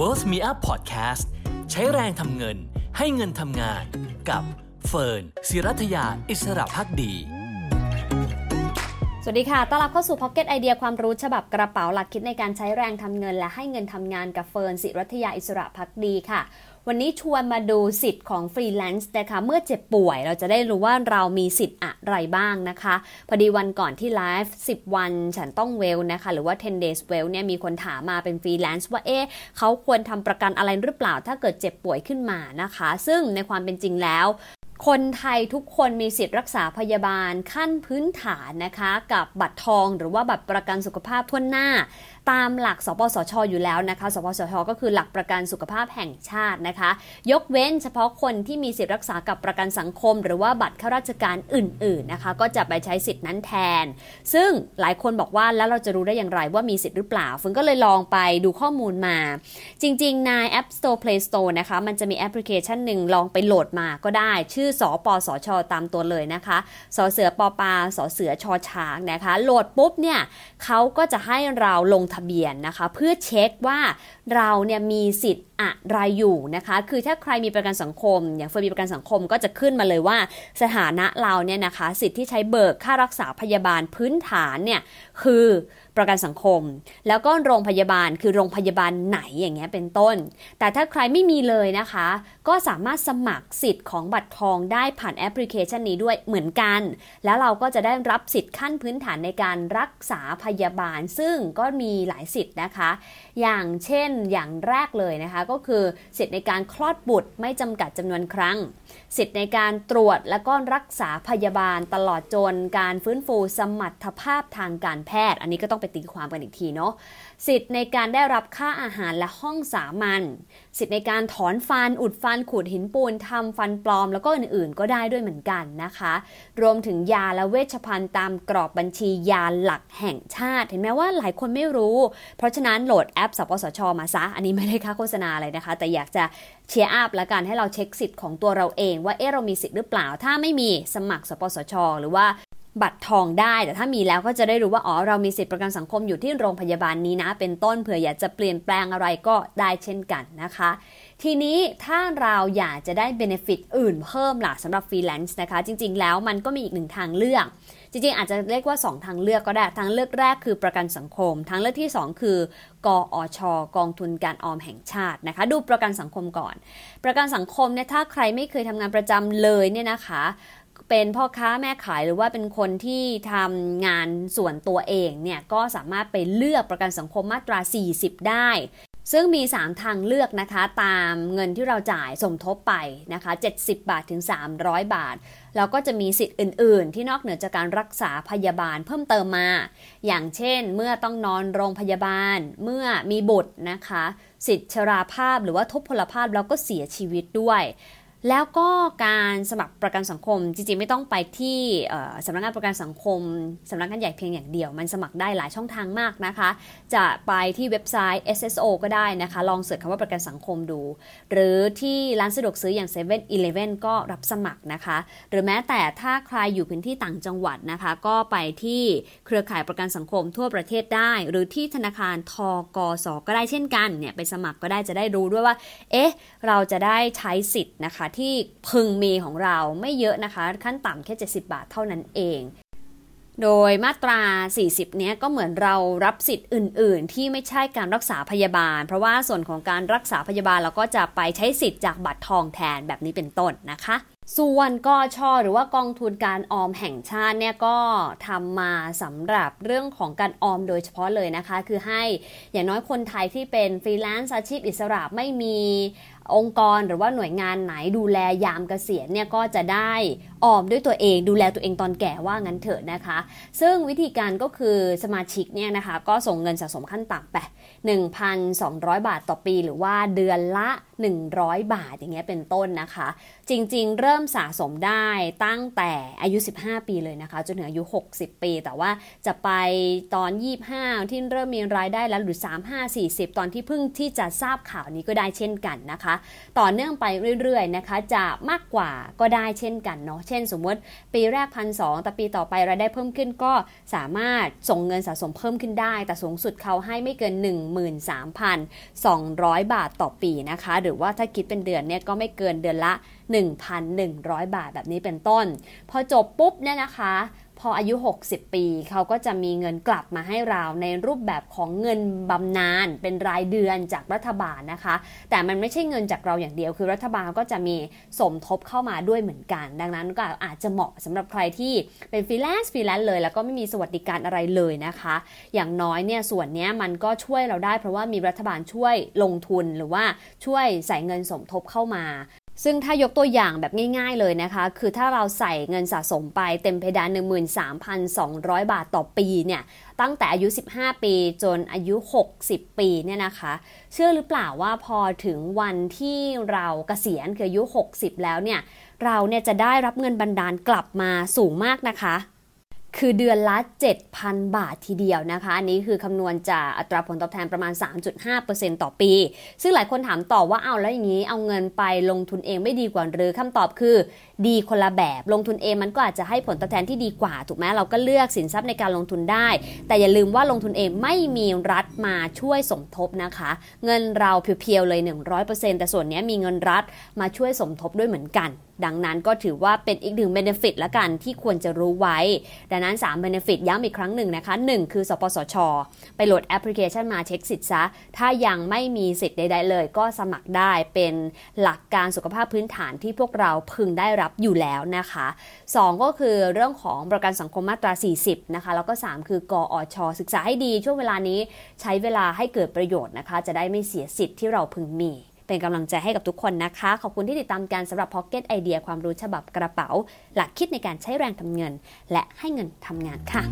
Wealth Me Up Podcast ใช้แรงทำเงินให้เงินทำงานกับเฟิร์นศิรัถยาอิสรภักดี สวัสดีค่ะ ต้อนรับเข้าสู่ Pocket ไอเดียความรู้ฉบับกระเป๋าหลักคิดในการใช้แรงทำเงิน และให้เงินทำงานกับเฟิร์นศิรัถยาอิสรภักดีค่ะ วันนี้ชวนมาดูสิทธิ์ของฟรีแลนซ์นะคะ เมื่อเจ็บป่วยเราจะได้รู้ว่าเรามีสิทธิ์อะไรบ้างนะคะ พอดีวันก่อนที่ไลฟ์10 วันฉันต้อง wealth นะคะ หรือว่า 10 days wealth เนี่ยมีคนถามมาเป็นฟรีแลนซ์ว่าเอ๊ะเขาควรทำประกันอะไรหรือเปล่าถ้าเกิดเจ็บป่วยขึ้นมานะคะ ซึ่งในความเป็นจริงแล้วคนไทยทุกคนมีสิทธิ์รักษาพยาบาลขั้นพื้นฐานนะคะ กับบัตรทองหรือว่าบัตรประกันสุขภาพทั่วหน้าตามหลักสปสชอยู่แล้วนะคะ สปสช ก็คือหลักประกันสุขภาพแห่งชาตินะคะ ยกเว้นเฉพาะคนที่มีสิทธิ์รักษากับประกันสังคม หรือว่าบัตรข้าราชการอื่น ๆนะคะ ก็จะไปใช้สิทธิ์นั้นแทน ซึ่งหลายคนบอกว่าแล้วเราจะรู้ได้อย่างไรว่ามีสิทธิ์หรือเปล่าเฟิร์นก็เลยลองไปดูข้อมูลมา จริง ๆ ใน App Store Play Store นะคะ มันจะมีแอปพลิเคชันหนึ่งลองไปโหลดมาก็ได้ ชื่อสปสชตามตัวเลยนะคะสอเสือปอปาสอเสือชอช้างนะคะ โหลดปุ๊บเนี่ยเขาก็จะให้เราลงทะเบียนนะคะ เพื่อเช็คว่าเราเนี่ยมีสิทธิ์อะไรอยู่นะคะ คือถ้าใครมีประกันสังคม อย่างเฟิร์นมีประกันสังคมก็จะขึ้นมาเลยว่า สถานะเราเนี่ยนะคะ สิทธิ์ที่ใช้เบิกค่ารักษาพยาบาลพื้นฐานเนี่ยคือประกันสังคม แล้วก็โรงพยาบาลคือโรงพยาบาลไหนอย่างเงี้ยเป็นต้น แต่ถ้าใครไม่มีเลยนะคะ ก็สามารถสมัครสิทธิ์ของบัตรทองได้ผ่านแอปพลิเคชันนี้ด้วยเหมือนกัน แล้วเราก็จะได้รับสิทธิ์ขั้นพื้นฐานในการรักษาพยาบาล ซึ่งก็มีีหลายสิทธิ์นะคะ อย่างเช่นอย่างแรกเลยนะคะก็คือสิทธิ์ในการคลอดบุตรไม่จำกัดจำนวนครั้ง สิทธิ์ในการตรวจและก็รักษาพยาบาลตลอดจนการฟื้นฟูสมรรถภาพทางการแพทย์ อันนี้ก็ต้องไปตีความกันอีกทีเนาะสิทธิ์ในการได้รับค่าอาหารและห้องสามัญสิทธิ์ในการถอนฟัน อุดฟัน ขูดหินปูนทำฟันปลอม แล้วก็อื่นๆ ก็ได้ด้วยเหมือนกันนะคะ รวมถึงยาและเวชภัณฑ์ตามกรอบบัญชียาหลักแห่งชาติ เห็นไหมว่าหลายคนไม่รู้ เพราะฉะนั้นโหลดแอปสปสช มาซะ อันนี้ไม่ได้ค่าโฆษณาอะไรนะคะ แต่อยากจะ cheer up ละกันให้เราเช็คสิทธิ์ของตัวเราเอง ว่าเอ๊ะเรามีสิทธิ์หรือเปล่า ถ้าไม่มีสมัครสปสช หรือว่า บัตรทองได้ แต่ถ้ามีแล้วก็จะได้รู้ว่าอ๋อเรามีสิทธิประกันสังคมอยู่ที่โรงพยาบาลนี้นะ เป็นต้นเผื่ออยากจะเปลี่ยนแปลงอะไรก็ได้เช่นกันนะคะ ทีนี้ถ้าเราอยากจะได้ benefit อื่นเพิ่มล่ะสำหรับฟรีแลนซ์นะคะ จริง ๆ แล้วมันก็มีอีกหนึ่งทางเลือก จริง ๆ อาจจะเรียกว่า 2 ทางเลือกก็ได้ ทางเลือกแรกคือประกันสังคม ทางเลือกที่ 2 คือกอช กองทุนการออมแห่งชาตินะคะ ดูประกันสังคมก่อน ประกันสังคมเนี่ยถ้าใครไม่เคยทำงานประจำเลยเนี่ยนะคะ เป็นพ่อค้าแม่ขายหรือว่าเป็นคนที่ทำงานส่วนตัวเองเนี่ยก็สามารถไปเลือกประกันสังคมมาตรา 40 ได้ ซึ่งมี 3 ทางเลือกนะคะ ตามเงินที่เราจ่ายสมทบไปนะคะ 70 บาทถึง 300 บาท แล้วก็จะมีสิทธิ์อื่น ๆ ที่นอกเหนือจากการรักษาพยาบาลเพิ่มเติมมา อย่างเช่น เมื่อต้องนอนโรงพยาบาล เมื่อมีบุตรนะคะ สิทธิชราภาพหรือว่าทุพพลภาพแล้วก็เสียชีวิตด้วย แล้วก็การสมัครประกันสังคมจริงๆไม่ต้องไปที่สำนักงานประกันสังคมสำนักงานใหญ่เพียงอย่างเดียว มันสมัครได้หลายช่องทางมากนะคะ จะไปที่เว็บไซต์ SSO ก็ได้นะคะ ลองเสิร์ชคำว่าประกันสังคมดู หรือที่ร้านสะดวกซื้ออย่าง7 e เ e ่ e อก็รับสมัครนะคะ หรือแม้แต่ถ้าใครอยู่พื้นที่ต่างจังหวัดนะคะ ก็ไปที่เครือข่ายประกันสังคมทั่วประเทศได้ หรือที่ธนาคารทกสก็ได้เช่นกันเนี่ยไปสมัครก็ได้จะได้รู้ด้วยว่า เอ๊ะเราจะได้ใช้สิทธิ์นะคะที่พึงมีของเราไม่เยอะนะคะ ขั้นต่ำแค่ 70 บาทเท่านั้นเอง โดยมาตรา 40 เนี้ยก็เหมือนเรารับสิทธิ์อื่น ๆ ที่ไม่ใช่การรักษาพยาบาล เพราะว่าส่วนของการรักษาพยาบาลเราก็จะไปใช้สิทธิ์จากบัตรทองแทนแบบนี้เป็นต้นนะคะส่วนกอชอหรือว่ากองทุนการออมแห่งชาติเนี่ยก็ทำมาสำหรับเรื่องของการออมโดยเฉพาะเลยนะคะ คือให้อย่างน้อยคนไทยที่เป็นฟรีแลนซ์อาชีพอิสระไม่มี องค์กรหรือว่าหน่วยงานไหนดูแลยามเกษียณเนี่ยก็จะได้ออมด้วยตัวเองดูแลตัวเองตอนแก่ว่างั้นเถอะนะคะ ซึ่งวิธีการก็คือสมาชิกเนี่ยนะคะก็ส่งเงินสะสมขั้นต่ำไป1,200 บาทต่อปี หรือว่าเดือนละ 100 บาทอย่างเงี้ยเป็นต้นนะคะ จริงๆ เริ่มสะสมได้ตั้งแต่อายุ 15 ปีเลยนะคะ จนถึงอายุ 60 ปี แต่ว่าจะไปตอน 25 ที่เริ่มมีรายได้แล้วหรือ 35 40 ตอนที่เพิ่งที่จะทราบข่าวนี้ก็ได้เช่นกันนะคะ ต่อเนื่องไปเรื่อยๆนะคะ จะมากกว่าก็ได้เช่นกันเนาะเช่น สมมติปีแรกพันสองแต่ปีต่อไปรายได้เพิ่มขึ้นก็สามารถส่งเงินสะสมเพิ่มขึ้นได้ แต่สูงสุดเขาให้ไม่เกิน 13,200 บาทต่อปีนะคะหรือือว่าถ้าคิดเป็นเดือนเนี่ยก็ไม่เกินเดือนละ 1,100 บาทแบบนี้เป็นต้น พอจบปุ๊บเนี่ยนะคะ พออายุ 60 ปี เขาก็จะมีเงินกลับมาให้เราในรูปแบบของเงินบำนาญเป็นรายเดือนจากรัฐบาลนะคะ แต่มันไม่ใช่เงินจากเราอย่างเดียว คือรัฐบาลก็จะมีสมทบเข้ามาด้วยเหมือนกัน ดังนั้นก็อาจจะเหมาะสำหรับใครที่เป็นฟรีแลนซ์ฟรีแลนซ์เลย แล้วก็ไม่มีสวัสดิการอะไรเลยนะคะ อย่างน้อยเนี่ยส่วนนี้มันก็ช่วยเราได้ เพราะว่ามีรัฐบาลช่วยลงทุนหรือว่าช่วยใส่เงินสมทบเข้ามา ซึ่งถ้ายกตัวอย่างแบบง่ายๆเลยนะคะ คือถ้าเราใส่เงินสะสมไปเต็มเพดาน 13,200 บาทต่อปีเนี่ย ตั้งแต่อายุ 15 ปีจนอายุ 60 ปีเนี่ยนะคะ เชื่อหรือเปล่าว่าพอถึงวันที่เรากเกษียณคืออายุ 60 แล้วเนี่ย เราเนี่ยจะได้รับเงินบันดาลกลับมาสูงมากนะคะ คือเดือนละ 7,000 บาททีเดียวนะคะ อันนี้คือคำนวณจากอัตราผลตอบแทนประมาณ 3.5%ต่อปี ซึ่งหลายคนถามต่อว่าเอาแล้วอย่างนี้เอาเงินไปลงทุนเองไม่ดีกว่าหรือคำตอบคือ ดีคนละแบบลงทุนเองมันก็อาจจะให้ผลตอบแทนที่ดีกว่า ถูกไหมเราก็เลือกสินทรัพย์ในการลงทุนได้ แต่อย่าลืมว่าลงทุนเองไม่มีรัฐมาช่วยสมทบนะคะ เงินเรา pure ๆเลย 100%แต่ส่วนนี้มีเงินรัฐมาช่วยสมทบด้วยเหมือนกัน ดังนั้นก็ถือว่าเป็นอีกหนึ่ง benefit ละกันที่ควรจะรู้ไว้ ดังนั้น3 benefit ย้ำอีกครั้งหนึ่งนะคะ 1 คือ สปสช ไปโหลดแอปพลิเคชันมาเช็คสิทธิ์ซะ ถ้ายังไม่มีสิทธิ์ใด ๆ เลย ก็สมัครได้เป็นหลักประกันสุขภาพพื้นฐานที่พวกเราพึงได้รับอยู่แล้วนะคะ 2 ก็คือเรื่องของประกันสังคมมาตรา 40 นะคะ แล้วก็ 3 คือกอชศึกษาให้ดีช่วงเวลานี้ใช้เวลาให้เกิดประโยชน์นะคะ จะได้ไม่เสียสิทธิ์ที่เราพึงมี เป็นกำลังใจให้กับทุกคนนะคะ ขอบคุณที่ติดตามการสำหรับ Pocket ไอเดียความรู้ฉบับกระเป๋า หลักคิดในการใช้แรงทำเงิน และให้เงินทำงานค่ะ